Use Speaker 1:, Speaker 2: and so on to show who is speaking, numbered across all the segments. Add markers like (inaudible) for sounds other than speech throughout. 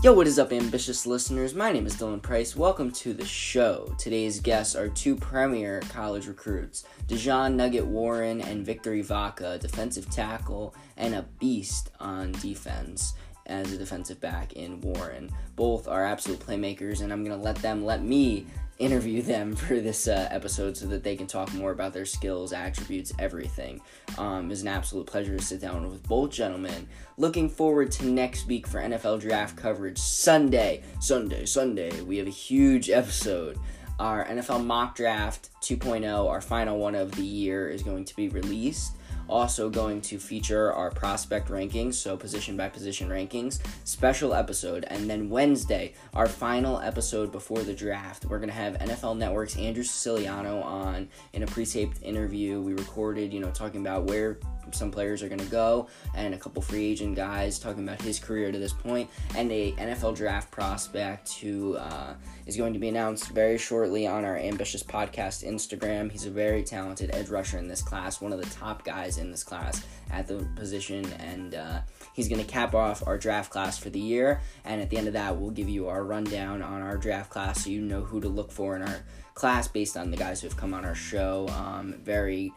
Speaker 1: Yo, what is up, ambitious listeners? My name is Dylan Price. Welcome to the show. Today's guests are two premier college recruits Dejon Nugget Warren and Victory Vaca, defensive tackle and a beast on defense as a defensive back in Warren. Both are absolute playmakers, and I'm going to let them let me interview them (laughs) for this uh, episode so that they can talk more about their skills, attributes, everything. Um, it's an absolute pleasure to sit down with both gentlemen. Looking forward to next week for NFL draft coverage Sunday, Sunday, Sunday. We have a huge episode. Our NFL mock draft 2.0, our final one of the year, is going to be released also going to feature our prospect rankings, so position by position rankings, special episode, and then Wednesday, our final episode before the draft. We're going to have NFL Network's Andrew Siciliano on in a pre taped interview we recorded, you know, talking about where some players are going to go, and a couple free agent guys talking about his career to this point, and a NFL draft prospect who uh, is going to be announced very shortly on our Ambitious Podcast Instagram. He's a very talented edge rusher in this class, one of the top guys in this class at the position, and uh, he's going to cap off our draft class for the year. And at the end of that, we'll give you our rundown on our draft class so you know who to look for in our class based on the guys who have come on our show. Um, very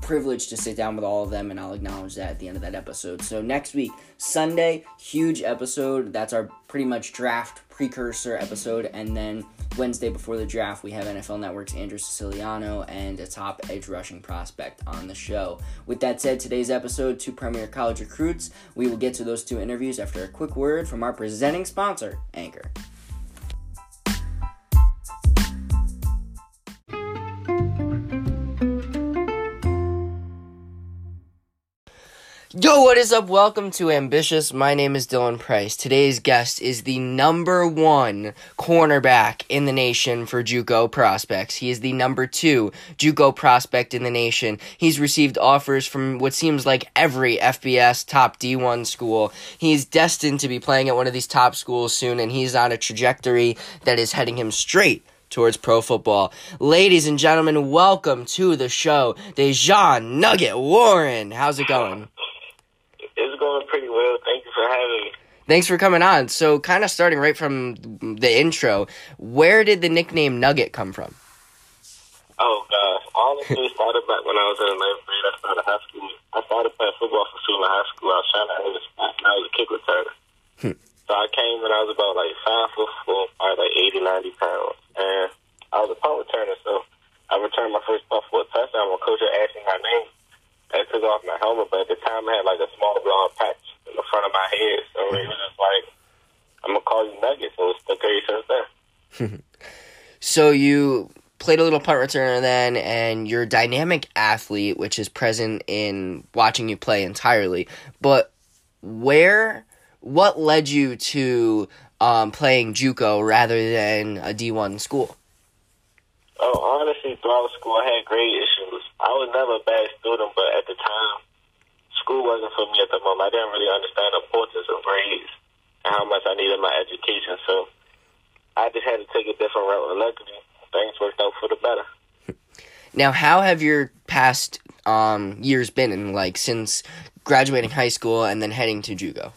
Speaker 1: privileged to sit down with all of them, and I'll acknowledge that at the end of that episode. So, next week, Sunday, huge episode. That's our pretty much draft precursor episode. And then Wednesday before the draft, we have NFL Network's Andrew Siciliano and a top edge rushing prospect on the show. With that said, today's episode, two premier college recruits. We will get to those two interviews after a quick word from our presenting sponsor, Anchor. Yo, what is up? Welcome to Ambitious. My name is Dylan Price. Today's guest is the number one cornerback in the nation for JUCO prospects. He is the number two JUCO prospect in the nation. He's received offers from what seems like every FBS top D1 school. He's destined to be playing at one of these top schools soon, and he's on a trajectory that is heading him straight towards pro football. Ladies and gentlemen, welcome to the show, Dejan Nugget Warren. How's it going?
Speaker 2: It's going pretty well. Thank you for having me.
Speaker 1: Thanks for coming on. So, kind of starting right from the intro, where did the nickname Nugget come from?
Speaker 2: Oh gosh, all of this started back when I was in ninth grade. I started high school. I started playing football for school in high school. I was trying to hit a spot. I was a kick returner.
Speaker 1: Hmm.
Speaker 2: so I came when I was about like five foot four, probably like 80, 90 pounds, and I was a punt returner. So I returned my first punt for a touchdown. My coach asked me my name. I took off my helmet, but at the time I had like a small blonde patch in the front of my head. So it was just like, I'm gonna call you Nuggets, So it's stuck ever since then. (laughs)
Speaker 1: So, you played a little punt returner then, and you're a dynamic athlete, which is present in watching you play entirely. But where, what led you to um, playing JUCO rather than a D1 school?
Speaker 2: Oh, honestly, throughout school, I had issues. I was never a bad student, but at the time, school wasn't for me at the moment. I didn't really understand the importance of grades and how much I needed my education. So I just had to take a different route. And luckily, things worked out for the better.
Speaker 1: Now, how have your past um, years been, in, like since graduating high school and then heading to JUCO?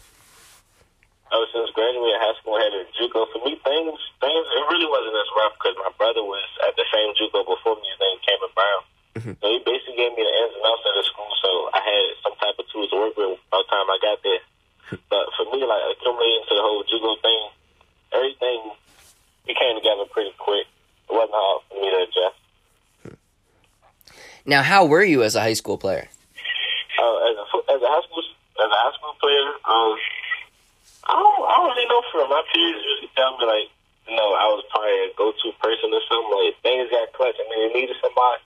Speaker 2: Oh, since graduating high school, I had a JUCO. For me, things, things, it really wasn't as rough because my brother was at the same JUCO before me. His name Cameron Brown.
Speaker 1: Mhm.
Speaker 2: So he basically gave me the ins and outs of the school, so I had some type of tools to work with by the time I got there. but for me, like accumulating to the whole JUCO thing, everything we came together pretty quick. It wasn't hard for me to adjust.
Speaker 1: Now, how were you as a high school player?
Speaker 2: Uh, as a as a high school as a high school player, um, I don't I don't really know. For my peers usually tell me like, you know, I was probably a go to person or something. Like things got clutch and they needed somebody.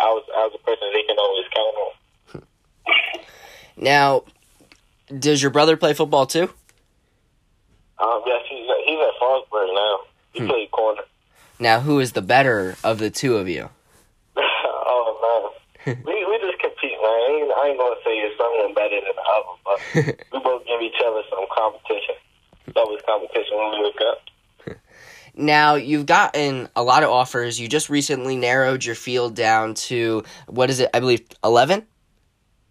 Speaker 2: I was I was a person they can always count on.
Speaker 1: Now, does your brother play football too?
Speaker 2: Um, yes, he's he's at Frostburg now. He
Speaker 1: Hmm.
Speaker 2: played corner.
Speaker 1: Now, who is the better of the two of you?
Speaker 2: oh man, we we just compete, man. I ain't, I ain't gonna say it's someone better than the other, but we both give each other some competition. It's always competition when we look up. (laughs)
Speaker 1: Now, you've gotten a lot of offers. You just recently narrowed your field down to, what is it, I believe, 11?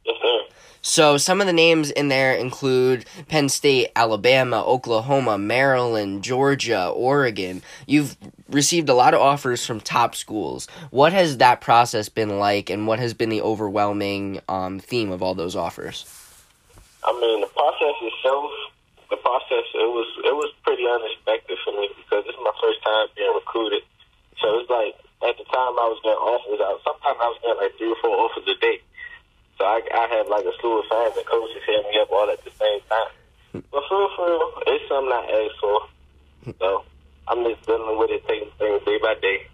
Speaker 2: Yes, sir.
Speaker 1: So some of the names in there include Penn State, Alabama, Oklahoma, Maryland, Georgia, Oregon. You've received a lot of offers from top schools. What has that process been like, and what has been the overwhelming um, theme of all those offers?
Speaker 2: I mean, the process itself, the process it was it was pretty unexpected for me because this is my first time being recruited. So it's like at the time I was getting offers out. Sometimes I was getting like three or four offers a day. So I, I have like a slew of fans and coaches hitting me up all at the same time. But for real, for real, it's something I asked for. So I'm just dealing with it, taking things day by day.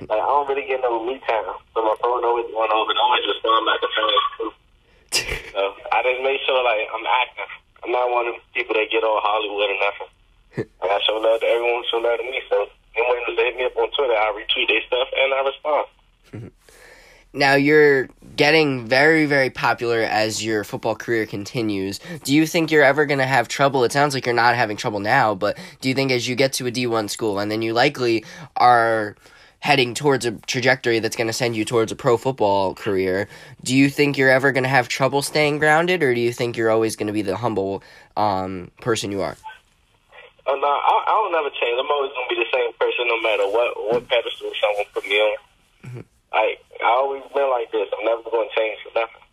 Speaker 2: Like I don't really get no me time, so my phone always going over and always respond back to fans too. So I just make sure like I'm active. I'm not one of the people that get all Hollywood or nothing. (laughs) I show love to everyone, show love to me. So anyone who hit me up on Twitter, I retweet their stuff and I respond. (laughs)
Speaker 1: Now you're getting very, very popular as your football career continues. Do you think you're ever going to have trouble? It sounds like you're not having trouble now, but do you think as you get to a D1 school and then you likely are heading towards a trajectory that's going to send you towards a pro football career, do you think you're ever going to have trouble staying grounded or do you think you're always going to be the humble um, person you are?
Speaker 2: Uh, no, I, I don't never change. I'm always gonna be the same person, no matter what what pedestal someone put me on. I I always been like this. I'm never gonna change for nothing.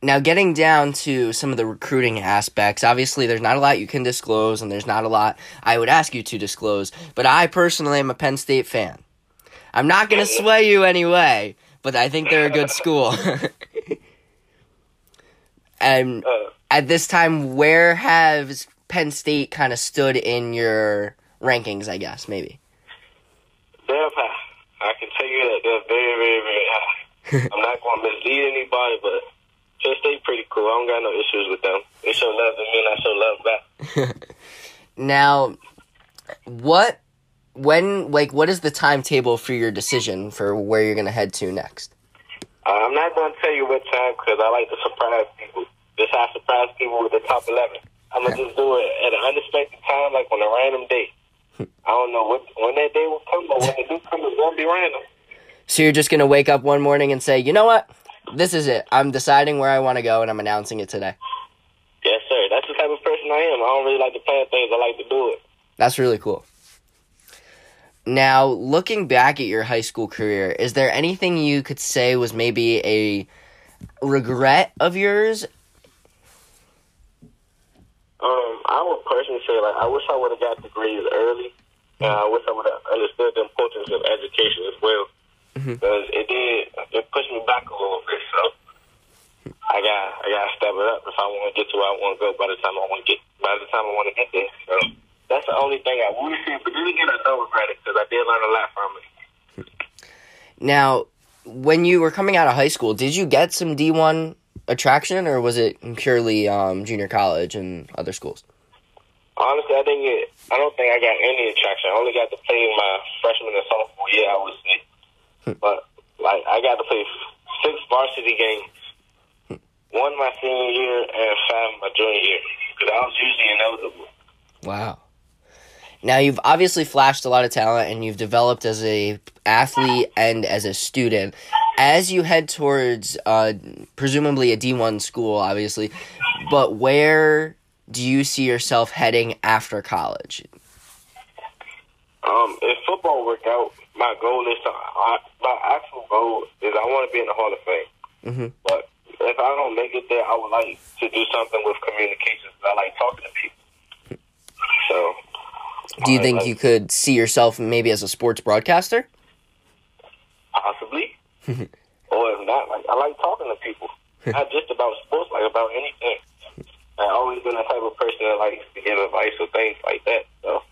Speaker 1: Now, getting down to some of the recruiting aspects, obviously there's not a lot you can disclose, and there's not a lot I would ask you to disclose. But I personally am a Penn State fan. I'm not going to sway you anyway, but I think they're a good school. (laughs) and
Speaker 2: Uh,
Speaker 1: at this time, where has Penn State kind of stood in your rankings? I guess maybe.
Speaker 2: they're high. I can tell you that they're very, very, very high. (laughs) I'm not gonna mislead anybody, but Penn State pretty cool. I don't got no issues with them. They show love to me, and I show love back. (laughs)
Speaker 1: Now, what, when, like, what is the timetable for your decision for where you're gonna head to next?
Speaker 2: Uh, I'm not gonna tell you what time because I like to surprise people. Just how I surprise people with the top eleven. I'm gonna just do it at an unexpected time, like on a random day. (laughs) I don't know what when that day will come, but when it do come, it's gonna be random.
Speaker 1: So you're just gonna wake up one morning and say, you know what, this is it. I'm deciding where I want to go, and I'm announcing it today.
Speaker 2: Yes, sir. That's the type of person I am. I don't really like to plan things. I like to do it.
Speaker 1: That's really cool. Now, looking back at your high school career, is there anything you could say was maybe a regret of yours?
Speaker 2: Um, I would personally say like I wish I would have got the grades early, and I wish I would have understood the importance of education as well.
Speaker 1: Mhm.
Speaker 2: Because it did it pushed me back a little bit. So I got I got to step it up if I want to get to where I want to go. By the time I want to get by the time I want to get there. So that's the only thing I would say. But then again, I don't regret it because I did learn a lot from it.
Speaker 1: Now, when you were coming out of high school, did you get some D1 attraction, or was it purely um, junior college and other schools?
Speaker 2: Honestly, I didn't get. I don't think I got any attraction. I only got to play my freshman and sophomore year. I say, (laughs) but like I got to play six varsity games, one my senior year and five my junior year because I was usually ineligible.
Speaker 1: Wow. Now you've obviously flashed a lot of talent and you've developed as a athlete and as a student. As you head towards uh, presumably a D1 school, obviously, but where do you see yourself heading after college?
Speaker 2: Um, if football work out, my goal is to. I, my actual goal is I want to be in the Hall of Fame.
Speaker 1: Mhm.
Speaker 2: But if I don't make it there, I would like to do something with communications. I like talking to people. So.
Speaker 1: Do you
Speaker 2: I
Speaker 1: think
Speaker 2: like-
Speaker 1: you could see yourself maybe as a sports broadcaster?
Speaker 2: Possibly. (laughs) or if not, like I like talking to people. (laughs) not just about sports, like about anything. I've always been the type of person that likes to give advice or things like that. So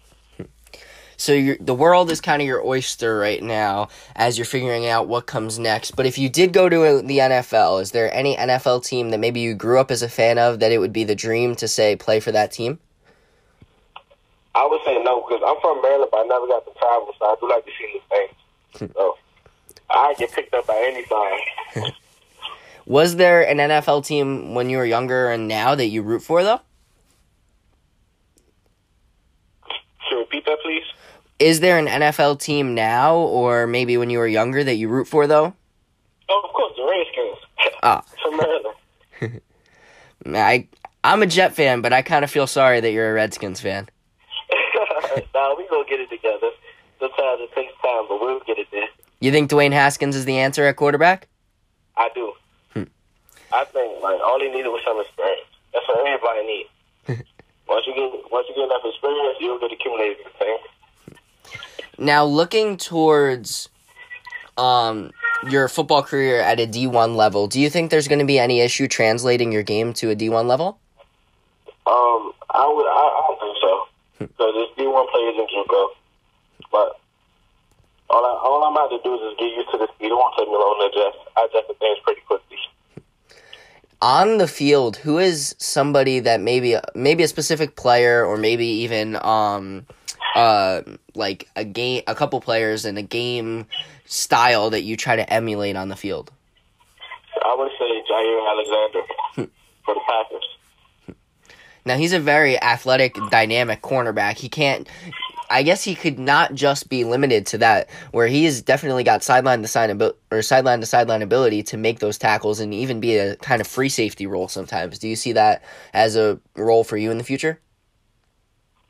Speaker 1: So you're, the world is kind of your oyster right now as you're figuring out what comes next. But if you did go to a, the NFL, is there any NFL team that maybe you grew up as a fan of that it would be the dream to say play for that team?
Speaker 2: I would say no because I'm from Maryland, but I never got to travel, so I do like to see new things. Hmm. so I get picked up by any time. (laughs)
Speaker 1: Was there an NFL team when you were younger and now that you root for though?
Speaker 2: Can you repeat that, please?
Speaker 1: Is there an NFL team now or maybe when you were younger that you root for though?
Speaker 2: Oh, of course, the Redskins.
Speaker 1: Ah. (laughs)
Speaker 2: from Maryland. (laughs)
Speaker 1: I I'm a Jet fan, but I kind of feel sorry that you're a Redskins fan. (laughs)
Speaker 2: nah, we gonna get it together. Sometimes it takes time, but we'll get it there.
Speaker 1: You think Dwayne Haskins is the answer at quarterback?
Speaker 2: I do. I think like all he needed was some experience. That's what everybody needs. Once you get once you get enough experience, you'll get accumulated things.
Speaker 1: Now, looking towards um your football career at a D1 level, do you think there's going to be any issue translating your game to a D1 level?
Speaker 2: Um, I would. I, I don't think so. Because there's D one players in JUCO, but all I all I'm about to do is just get used to the speed. It won't take me long to adjust. I adjust the things pretty quickly.
Speaker 1: On the field, who is somebody that maybe maybe a specific player or maybe even um uh like a game a couple players in a game style that you try to emulate on the field?
Speaker 2: I would say Jaire Alexander for the Packers.
Speaker 1: Now he's a very athletic, dynamic cornerback. He can't. I guess he could not just be limited to that, where he has definitely got sideline to side abil- or sideline to sideline ability to make those tackles and even be a kind of free safety role sometimes. Do you see that as a role for you in the future?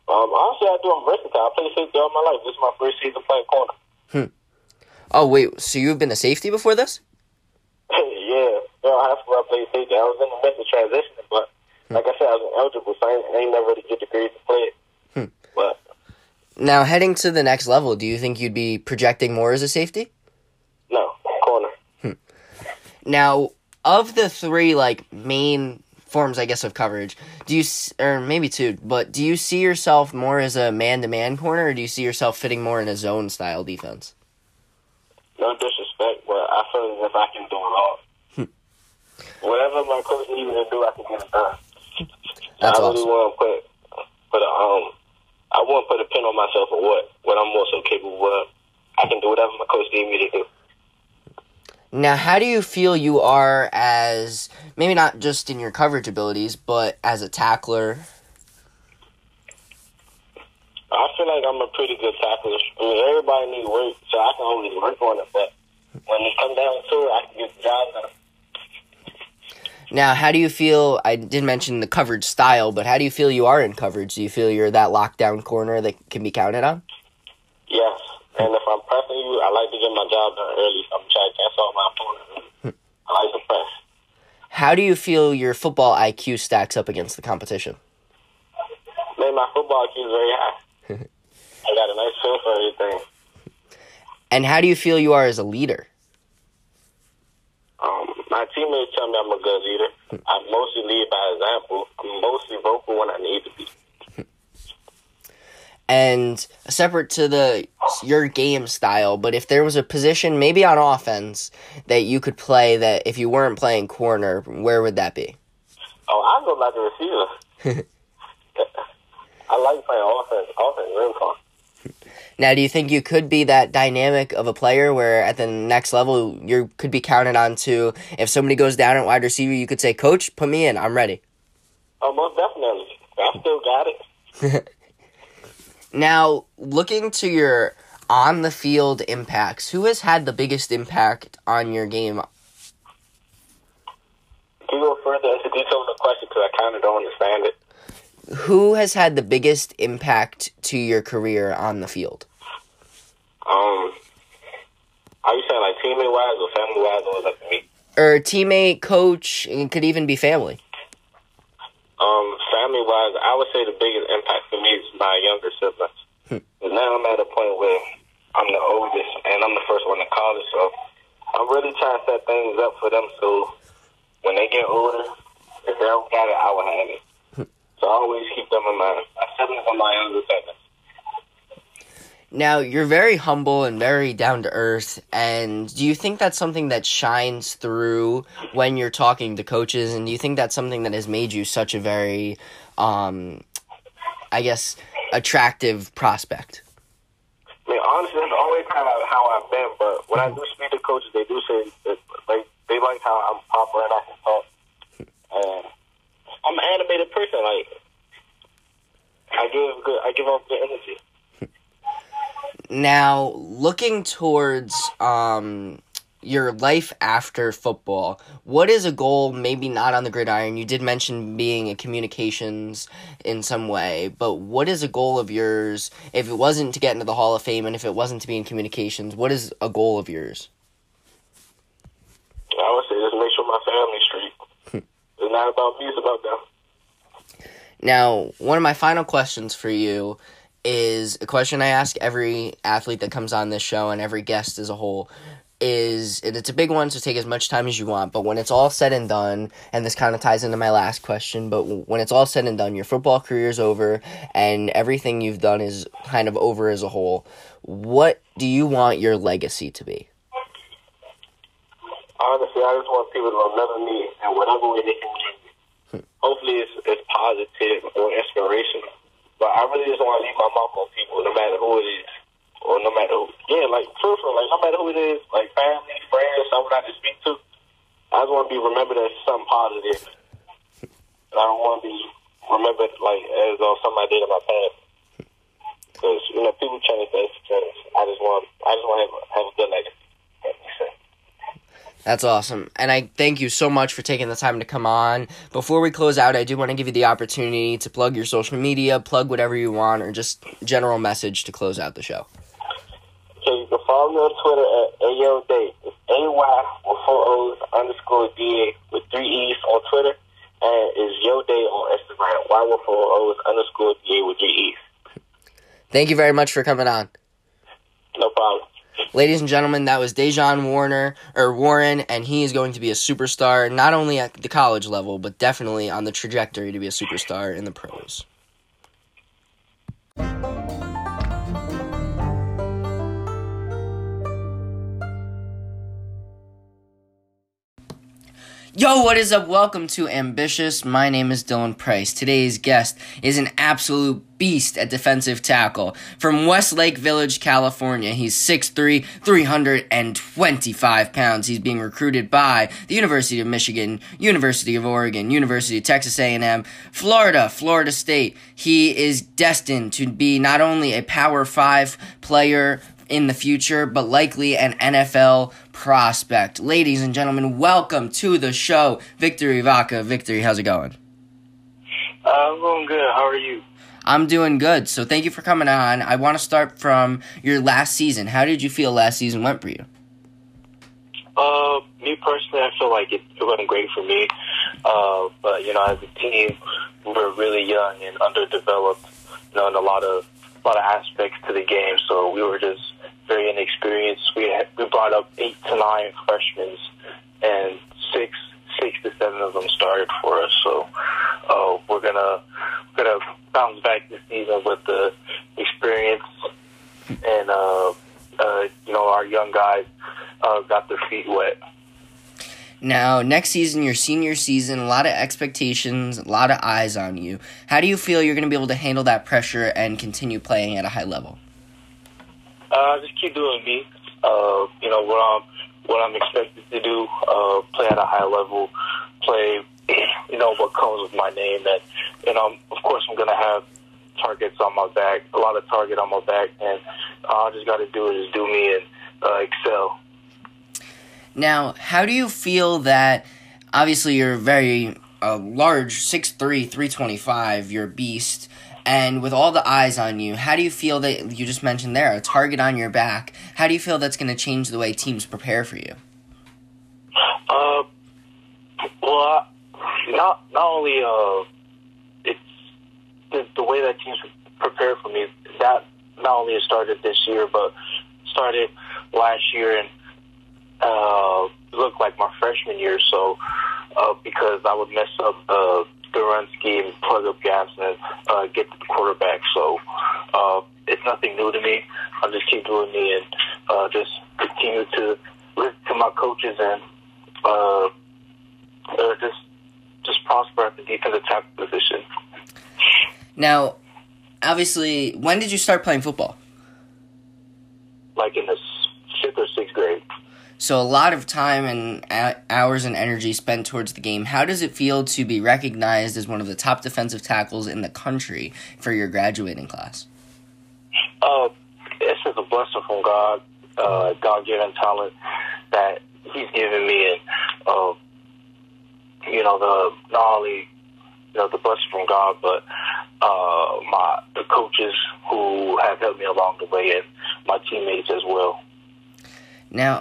Speaker 2: Um, honestly, I do. I'm versatile. I play safety all my life. This is my first season playing corner. Hmm.
Speaker 1: Oh wait, so you've been a safety before this? (laughs)
Speaker 2: yeah, well, high school I played safety. I was in the midst of transitioning, but like I said, I was eligible, so I ain't, I ain't never really get the grade to play it. Hmm. But
Speaker 1: Now heading to the next level, do you think you'd be projecting more as a safety?
Speaker 2: no, corner.
Speaker 1: Now, of the three like main forms, I guess, of coverage, do you or maybe two, but do you see yourself more as a man-to-man corner, or do you see yourself fitting more in a zone style defense?
Speaker 2: No disrespect, but I feel as if I can do it all. Whatever my coach needs me to do, I can get it done.
Speaker 1: That's
Speaker 2: I really
Speaker 1: awesome.
Speaker 2: want to put put a um, I won't put a pin on myself of what what I'm also capable of. I can do whatever my coach needs me to do.
Speaker 1: Now, how do you feel you are as maybe not just in your coverage abilities, but as a tackler?
Speaker 2: I feel like I'm a pretty good tackler. I mean, everybody needs work, so I can always work on it. But when it comes down to it, I can get the job done.
Speaker 1: Now, how do you feel? I did mention the coverage style, but how do you feel you are in coverage? Do you feel you're that lockdown corner that can be counted on?
Speaker 2: Yes, and if I'm pressing you, I like to get my job done early. I'm trying to cancel my opponent. I like to press.
Speaker 1: How do you feel your football IQ stacks up against the competition?
Speaker 2: Man, my football IQ is very high. (laughs) I got a nice feel for everything.
Speaker 1: And how do you feel you are as a leader?
Speaker 2: My teammates tell me I'm a good leader. I mostly lead by example. I'm mostly vocal when I need to be.
Speaker 1: And separate to the your game style, but if there was a position maybe on offense that you could play that if you weren't playing corner, where would that be?
Speaker 2: Oh, I go like a receiver. (laughs) I like playing offense. Offense, real fun.
Speaker 1: Now, do you think you could be that dynamic of a player where at the next level you could be counted on to if somebody goes down at wide receiver, you could say, "Coach, put me in. I'm ready."
Speaker 2: Oh, most definitely. I still got it. (laughs)
Speaker 1: Now, looking to your on the field impacts, who has had the biggest impact on your game?
Speaker 2: Can you go further into detail in the question because I kind of don't understand it.
Speaker 1: Who has had the biggest impact to your career on the field?
Speaker 2: Um, are you saying like teammate wise or family wise or that me?
Speaker 1: Or teammate, coach, it could even be family.
Speaker 2: Um, family wise, I would say the biggest impact for me is my younger siblings.
Speaker 1: Hmm.
Speaker 2: now I'm at a point where I'm the oldest and I'm the first one in college, so I'm really trying to set things up for them so when they get older, if they don't got it, I will have it. So I always keep them in mind. My siblings are my younger siblings.
Speaker 1: Now, you're very humble and very down to earth, and do you think that's something that shines through when you're talking to coaches? And do you think that's something that has made you such a very, um, I guess, attractive prospect?
Speaker 2: I mean, honestly, that's always kind of how I've been. But when I do speak to coaches, they do say that like they like how I'm popular and I can talk. And I'm an animated person. Like I give good, I give off good energy.
Speaker 1: Now, looking towards um, your life after football. What is a goal? Maybe not on the gridiron. You did mention being in communications in some way, but what is a goal of yours? If it wasn't to get into the Hall of Fame, and if it wasn't to be in communications, what is a goal of yours?
Speaker 2: I would say just make sure my family straight. (laughs) it's not about me; it's about them.
Speaker 1: Now, one of my final questions for you is a question I ask every athlete that comes on this show and every guest as a whole is and it's a big one so take as much time as you want but when it's all said and done and this kind of ties into my last question but when it's all said and done your football career is over and everything you've done is kind of over as a whole what do you want your legacy to be?
Speaker 2: Honestly i just want people to remember me in whatever way they can hopefully it's, it's positive or inspirational but I really just want to leave my mark on people, no matter who it is, or no matter who. Yeah, like truthfully, like no matter who it is, like family, friends, someone I just speak to. I just want to be remembered as something positive. And I don't want to be remembered like as though something I did in my past. Because you know, people change, things change. I just want, I just want to have, have a good legacy.
Speaker 1: That's awesome. And I thank you so much for taking the time to come on. Before we close out, I do want to give you the opportunity to plug your social media, plug whatever you want, or just general message to close out the show.
Speaker 2: So you can follow me on Twitter at AyoDay. It's A-Y with four O's underscore D-A with three E's on Twitter. And it's Yo Day on Instagram. Y with four O's underscore D-A with three E's.
Speaker 1: Thank you very much for coming on.
Speaker 2: No problem.
Speaker 1: Ladies and gentlemen, that was Dejan Warner or Warren, and he is going to be a superstar not only at the college level, but definitely on the trajectory to be a superstar in the pros. Yo, what is up? Welcome to Ambitious. My name is Dylan Price. Today's guest is an absolute beast at defensive tackle. From Westlake Village, California, he's 6'3", 325 pounds. He's being recruited by the University of Michigan, University of Oregon, University of Texas A&M, Florida, Florida State. He is destined to be not only a Power 5 player, in the future, but likely an NFL prospect. Ladies and gentlemen, welcome to the show, Victory Vaca. Victory, how's it going?
Speaker 2: Uh, I'm going good. How are you?
Speaker 1: I'm doing good. So thank you for coming on. I want to start from your last season. How did you feel last season went for you?
Speaker 2: Uh, me personally, I feel like it, it went great for me. Uh, but you know, as a team, we were really young and underdeveloped. You know, in a lot of lot of aspects to the game. So we were just very inexperienced. We had, we brought up eight to nine freshmen, and six six to seven of them started for us. So uh, we're gonna we're gonna bounce back this season with the experience, and uh, uh, you know our young guys uh, got their feet wet.
Speaker 1: Now, next season, your senior season, a lot of expectations, a lot of eyes on you. How do you feel you're going to be able to handle that pressure and continue playing at a high level?
Speaker 2: Uh, just keep doing me. Uh, you know what I'm what I'm expected to do. Uh, play at a high level. Play. (clears throat) You know what comes with my name, and you know, of course, I'm gonna have targets on my back, a lot of target on my back, and all I just got to do is do me and uh, excel.
Speaker 1: Now, how do you feel that? Obviously, you're very uh, large, 6'3", 325, You're a beast. And with all the eyes on you, how do you feel that you just mentioned there a target on your back? How do you feel that's going to change the way teams prepare for you?
Speaker 2: Uh, well, not not only uh, it's the, the way that teams prepare for me. That not only started this year, but started last year and uh, looked like my freshman year. So uh, because I would mess up uh, the run scheme, plug up gaps, and uh, get to the quarterback. So uh, it's nothing new to me. I'll just keep doing me and uh, just continue to listen to my coaches and uh, uh, just just prosper at the defensive tackle position.
Speaker 1: Now, obviously, when did you start playing football?
Speaker 2: Like in the fifth or sixth grade.
Speaker 1: So a lot of time and hours and energy spent towards the game. How does it feel to be recognized as one of the top defensive tackles in the country for your graduating class?
Speaker 2: Uh, it's just a blessing from God, uh, God-given talent that
Speaker 3: he's given me, and uh, you know the not only you know the blessing from God, but uh, my the coaches who have helped me along the way, and my teammates as well.
Speaker 1: Now,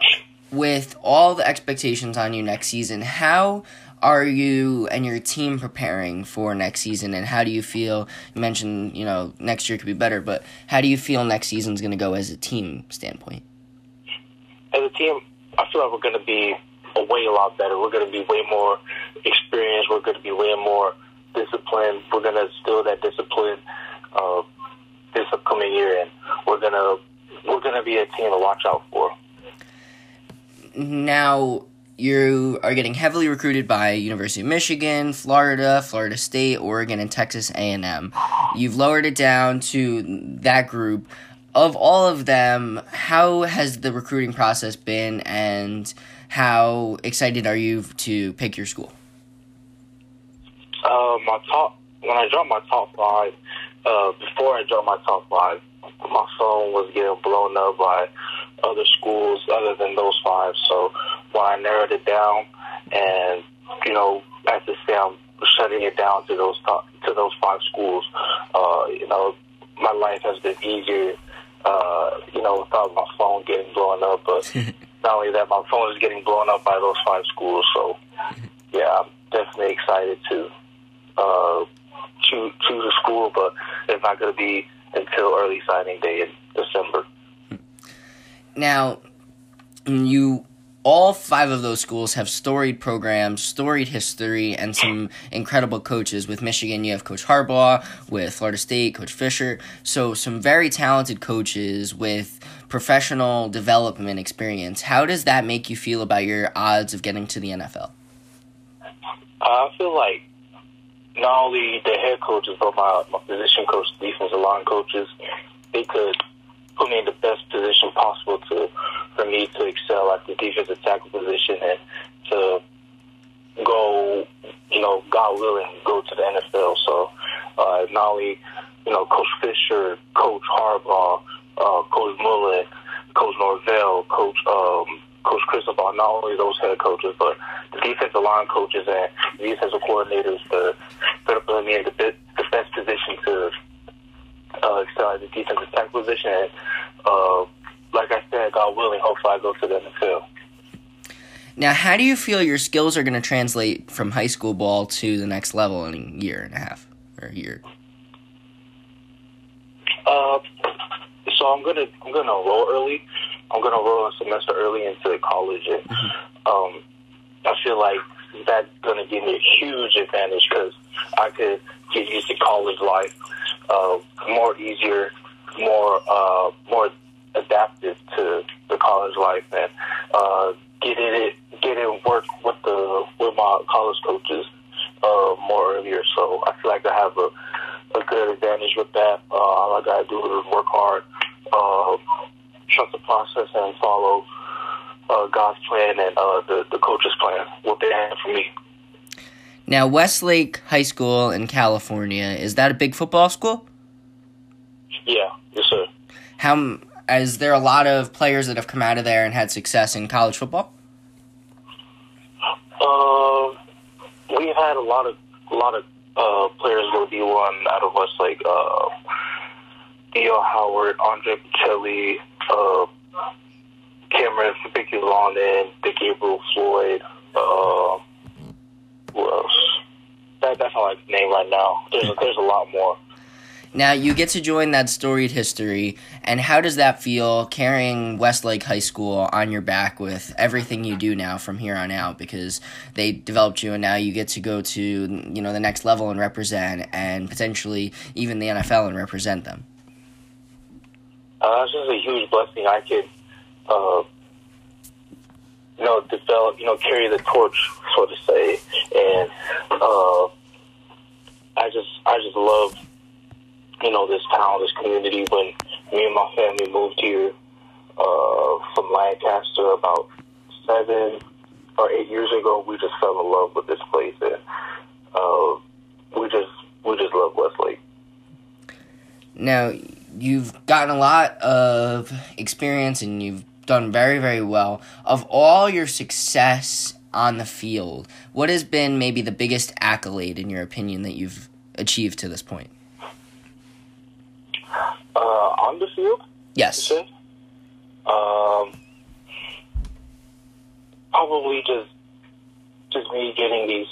Speaker 1: with all the expectations on you next season, how are you and your team preparing for next season? And how do you feel you mentioned you know next year could be better but how do you feel next season's going to go as a team standpoint?
Speaker 3: As a team i feel like we're going to be a way a lot better. We're going to be way more experienced. We're going to be way more disciplined. We're going to instill that discipline uh, this upcoming year and we're going to we're going to be a team to watch out for
Speaker 1: now you are getting heavily recruited by University of Michigan, Florida, Florida State, Oregon, and Texas A&M. You've lowered it down to that group. Of all of them, how has the recruiting process been, and how excited are you to pick your school?
Speaker 3: Uh, my top when I dropped my top five. Uh, before I dropped my top five, my phone was getting blown up by other schools other than those five. So when I narrowed it down, and you know, as to say, I'm shutting it down to those top, to those five schools. Uh, you know, my life has been easier. Uh, you know, without my phone getting blown up, but (laughs) not only that, my phone is getting blown up by those five schools. So, yeah, I'm definitely excited to uh, choose choose a school, but it's not going to be until early signing day in December.
Speaker 1: Now, you all five of those schools have storied programs, storied history, and some incredible coaches. With Michigan, you have Coach Harbaugh. With Florida State, Coach Fisher. So, some very talented coaches with professional development experience. How does that make you feel about your odds of getting to the NFL?
Speaker 3: Uh, I feel like not only the head coaches, but my, my position coach, defensive line coaches, they could put me in the best position possible to for me to excel at the defensive tackle position and to go, you know, God willing, go to the NFL. So uh, not only, you know, Coach Fisher, Coach Harbaugh, uh, Coach Mullen, Coach Norvell, Coach um, Coach Cristobal, not only those head coaches, but the defensive line coaches and defensive coordinators to put me in the, the best position to uh, excel the defensive tackle position. And, uh, like I said, God willing, hopefully I go to the NFL.
Speaker 1: Now, how do you feel your skills are going to translate from high school ball to the next level in a year and a half or a year?
Speaker 3: Uh, so I'm gonna I'm gonna enroll early. I'm gonna enroll a semester early into college, and mm-hmm. um, I feel like that's gonna give me a huge advantage because I could get used to college life uh, more easier, more uh, more adaptive to the college life, and uh, get it get in work with the with my college coaches uh, more earlier. So I feel like I have a, a good advantage with that. Uh, all I gotta do is work hard, uh, trust the process, and follow uh, God's plan and uh, the the coach's plan. What they have for me.
Speaker 1: Now, Westlake High School in California is that a big football school?
Speaker 3: Yeah, yes, sir.
Speaker 1: How is there a lot of players that have come out of there and had success in college football?
Speaker 3: Uh, we've had a lot of a lot of uh, players go D one out of Westlake. Uh, D.L. Howard, Andre Kelly, uh, Cameron Vicky Dick Gabriel Floyd. Uh, else? That, that's all I can name right now. There's there's a lot more.
Speaker 1: Now you get to join that storied history, and how does that feel carrying Westlake High School on your back with everything you do now from here on out? Because they developed you, and now you get to go to you know the next level and represent, and potentially even the NFL and represent them.
Speaker 3: Uh, it's just a huge blessing. I could, uh, you know, develop, you know, carry the torch, so to say, and uh, I just, I just love you know, this town, this community. When me and my family moved here uh, from Lancaster about seven or eight years ago, we just fell in love with this place, and uh, we just we just love Westlake.
Speaker 1: Now, you've gotten a lot of experience, and you've done very, very well. Of all your success on the field, what has been maybe the biggest accolade, in your opinion, that you've achieved to this point?
Speaker 3: Uh, on the field,
Speaker 1: Yes.
Speaker 3: Um, probably just just me getting these,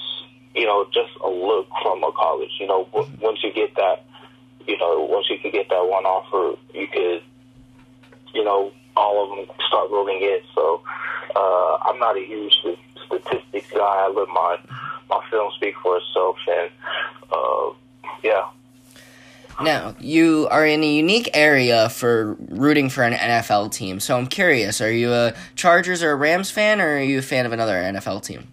Speaker 3: you know, just a look from a college. You know, w- once you get that, you know, once you could get that one offer, you could, you know, all of them start rolling in. So uh, I'm not a huge statistics guy. I let my my film speak for itself, and uh, yeah.
Speaker 1: Now, you are in a unique area for rooting for an NFL team. So I'm curious, are you a Chargers or a Rams fan, or are you a fan of another NFL team?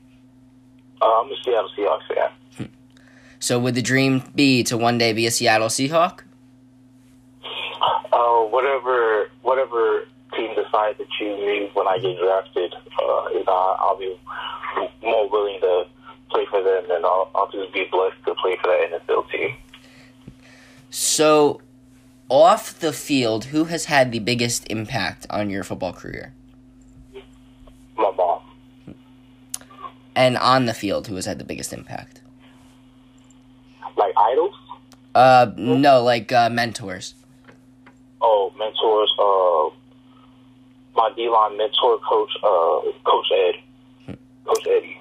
Speaker 3: Uh, I'm a Seattle Seahawks fan.
Speaker 1: So would the dream be to one day be a Seattle Seahawk?
Speaker 3: Uh, whatever whatever team decides to choose me when I get drafted, uh, I'll be more willing to play for them, and I'll, I'll just be blessed to play for that NFL team.
Speaker 1: So, off the field, who has had the biggest impact on your football career?
Speaker 3: My mom.
Speaker 1: And on the field, who has had the biggest impact?
Speaker 3: Like idols?
Speaker 1: Uh, no, like uh, mentors.
Speaker 3: Oh, mentors. Uh, my D line mentor, coach, uh, Coach Ed, Coach Eddie.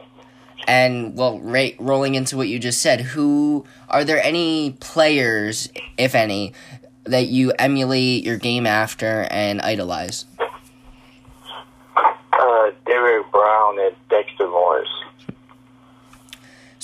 Speaker 1: And well, right, rolling into what you just said, who are there any players, if any, that you emulate your game after and idolize?
Speaker 3: Uh, Derrick Brown and Dexter Lawrence.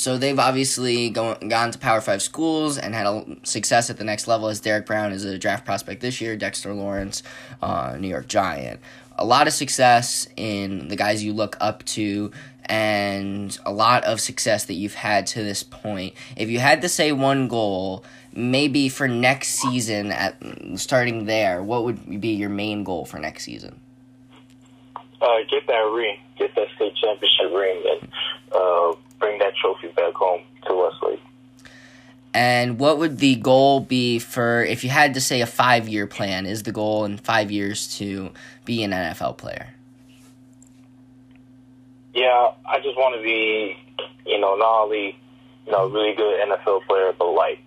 Speaker 1: So they've obviously go, gone to Power Five schools and had a, success at the next level. As Derrick Brown is a draft prospect this year, Dexter Lawrence, uh, New York Giant. A lot of success in the guys you look up to, and a lot of success that you've had to this point. If you had to say one goal, maybe for next season, at starting there, what would be your main goal for next season?
Speaker 3: Uh, get that ring, get that state championship ring, and uh, bring that trophy back home to Westlake.
Speaker 1: And what would the goal be for if you had to say a five year plan? Is the goal in five years to be an NFL player?
Speaker 3: Yeah, I just want to be, you know, not only, you know, a really good NFL player, but like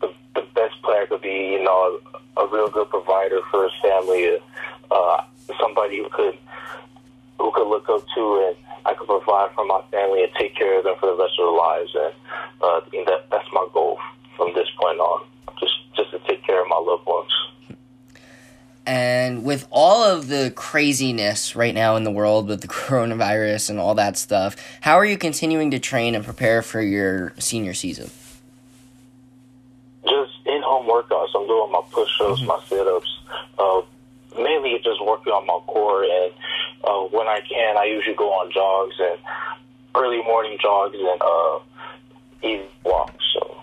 Speaker 3: the, the best player could be, you know, a, a real good provider for his family, uh, somebody who could who could look up to and I could provide for my family and take care of them for the rest of their lives. And uh, and that that's my goal from this point on, just just to take care of my loved ones.
Speaker 1: And with all of the craziness right now in the world with the (laughs) coronavirus and all that stuff, how are you continuing to train and prepare for your senior season?
Speaker 3: Just in home workouts. I'm doing my push ups, my sit ups. Uh, mainly just working on my core. And uh, when I can, I usually go on jogs and early morning jogs and uh, evening walks. So.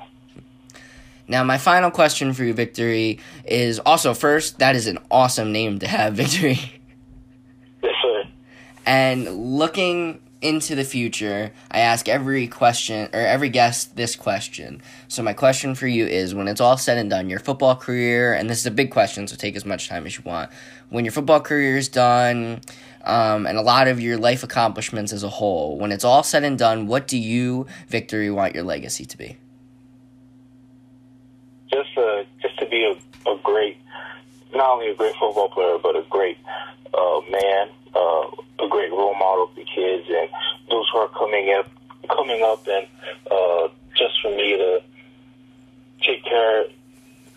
Speaker 1: Now, my final question for you, Victory, is also first, that is an awesome name to have, (laughs) Victory.
Speaker 3: Yes, sir.
Speaker 1: And looking into the future, I ask every question or every guest this question. So my question for you is when it's all said and done, your football career, and this is a big question, so take as much time as you want. When your football career is done, um, and a lot of your life accomplishments as a whole, when it's all said and done, what do you, Victory, want your legacy to be?
Speaker 3: Just uh, just to be a, a great, not only a great football player, but a great uh, man, uh, a great role model for kids and those who are coming up, coming up, and uh, just for me to take care,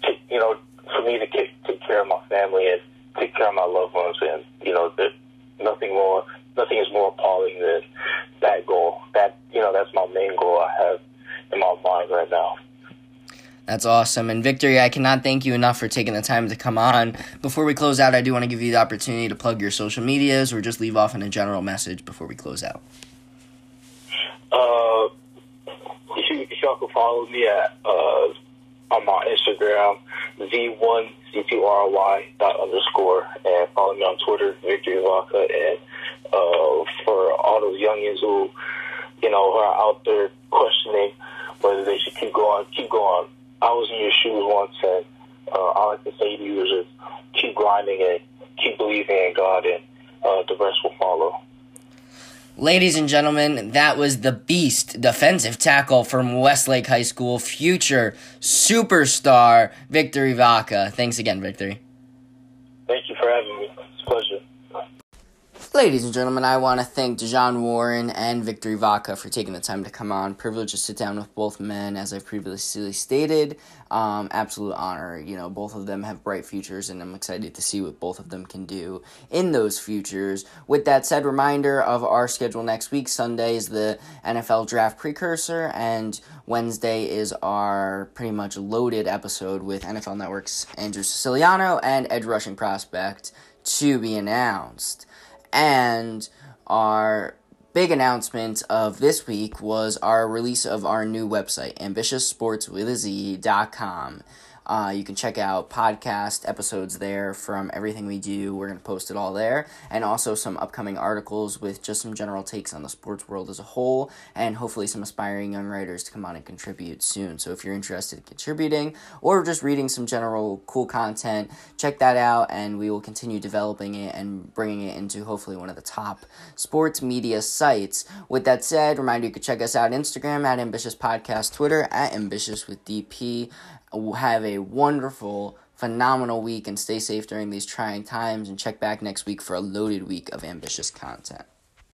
Speaker 3: take, you know, for me to take, take care of my family and take care of my loved ones, and you know, there, nothing more, nothing is more appalling than that goal. That you know, that's my main goal I have in my mind right now.
Speaker 1: That's awesome. And Victory, I cannot thank you enough for taking the time to come on. Before we close out, I do want to give you the opportunity to plug your social medias or just leave off in a general message before we close out.
Speaker 3: Uh, you, y'all can follow me at uh, on my Instagram, v1c2ry dot underscore, and follow me on Twitter, Victory Vaca. And uh, for all those youngins who, you know, are out there questioning whether they should keep going, keep going. I was in your shoes once, and uh, I can say to you is just keep grinding and keep believing in God, and uh, the rest will follow.
Speaker 1: Ladies and gentlemen, that was the beast defensive tackle from Westlake High School, future superstar Victory Vaca. Thanks again, Victory.
Speaker 3: Thank you for having me. It's a pleasure.
Speaker 1: Ladies and gentlemen, I want to thank Dejan Warren and Victory Vaca for taking the time to come on. Privilege to sit down with both men, as I've previously stated. Um, absolute honor. You know, both of them have bright futures, and I'm excited to see what both of them can do in those futures. With that said, reminder of our schedule next week. Sunday is the NFL draft precursor, and Wednesday is our pretty much loaded episode with NFL Network's Andrew Siciliano and edge rushing prospect to be announced. And our big announcement of this week was our release of our new website, ambitioussportswithaz.com. Uh, you can check out podcast episodes there from everything we do. We're going to post it all there. And also some upcoming articles with just some general takes on the sports world as a whole, and hopefully some aspiring young writers to come on and contribute soon. So if you're interested in contributing or just reading some general cool content, check that out, and we will continue developing it and bringing it into hopefully one of the top sports media sites. With that said, reminder you can check us out on Instagram at Ambitious Podcast, Twitter at Ambitious with DP have a wonderful, phenomenal week and stay safe during these trying times. And check back next week for a loaded week of ambitious content.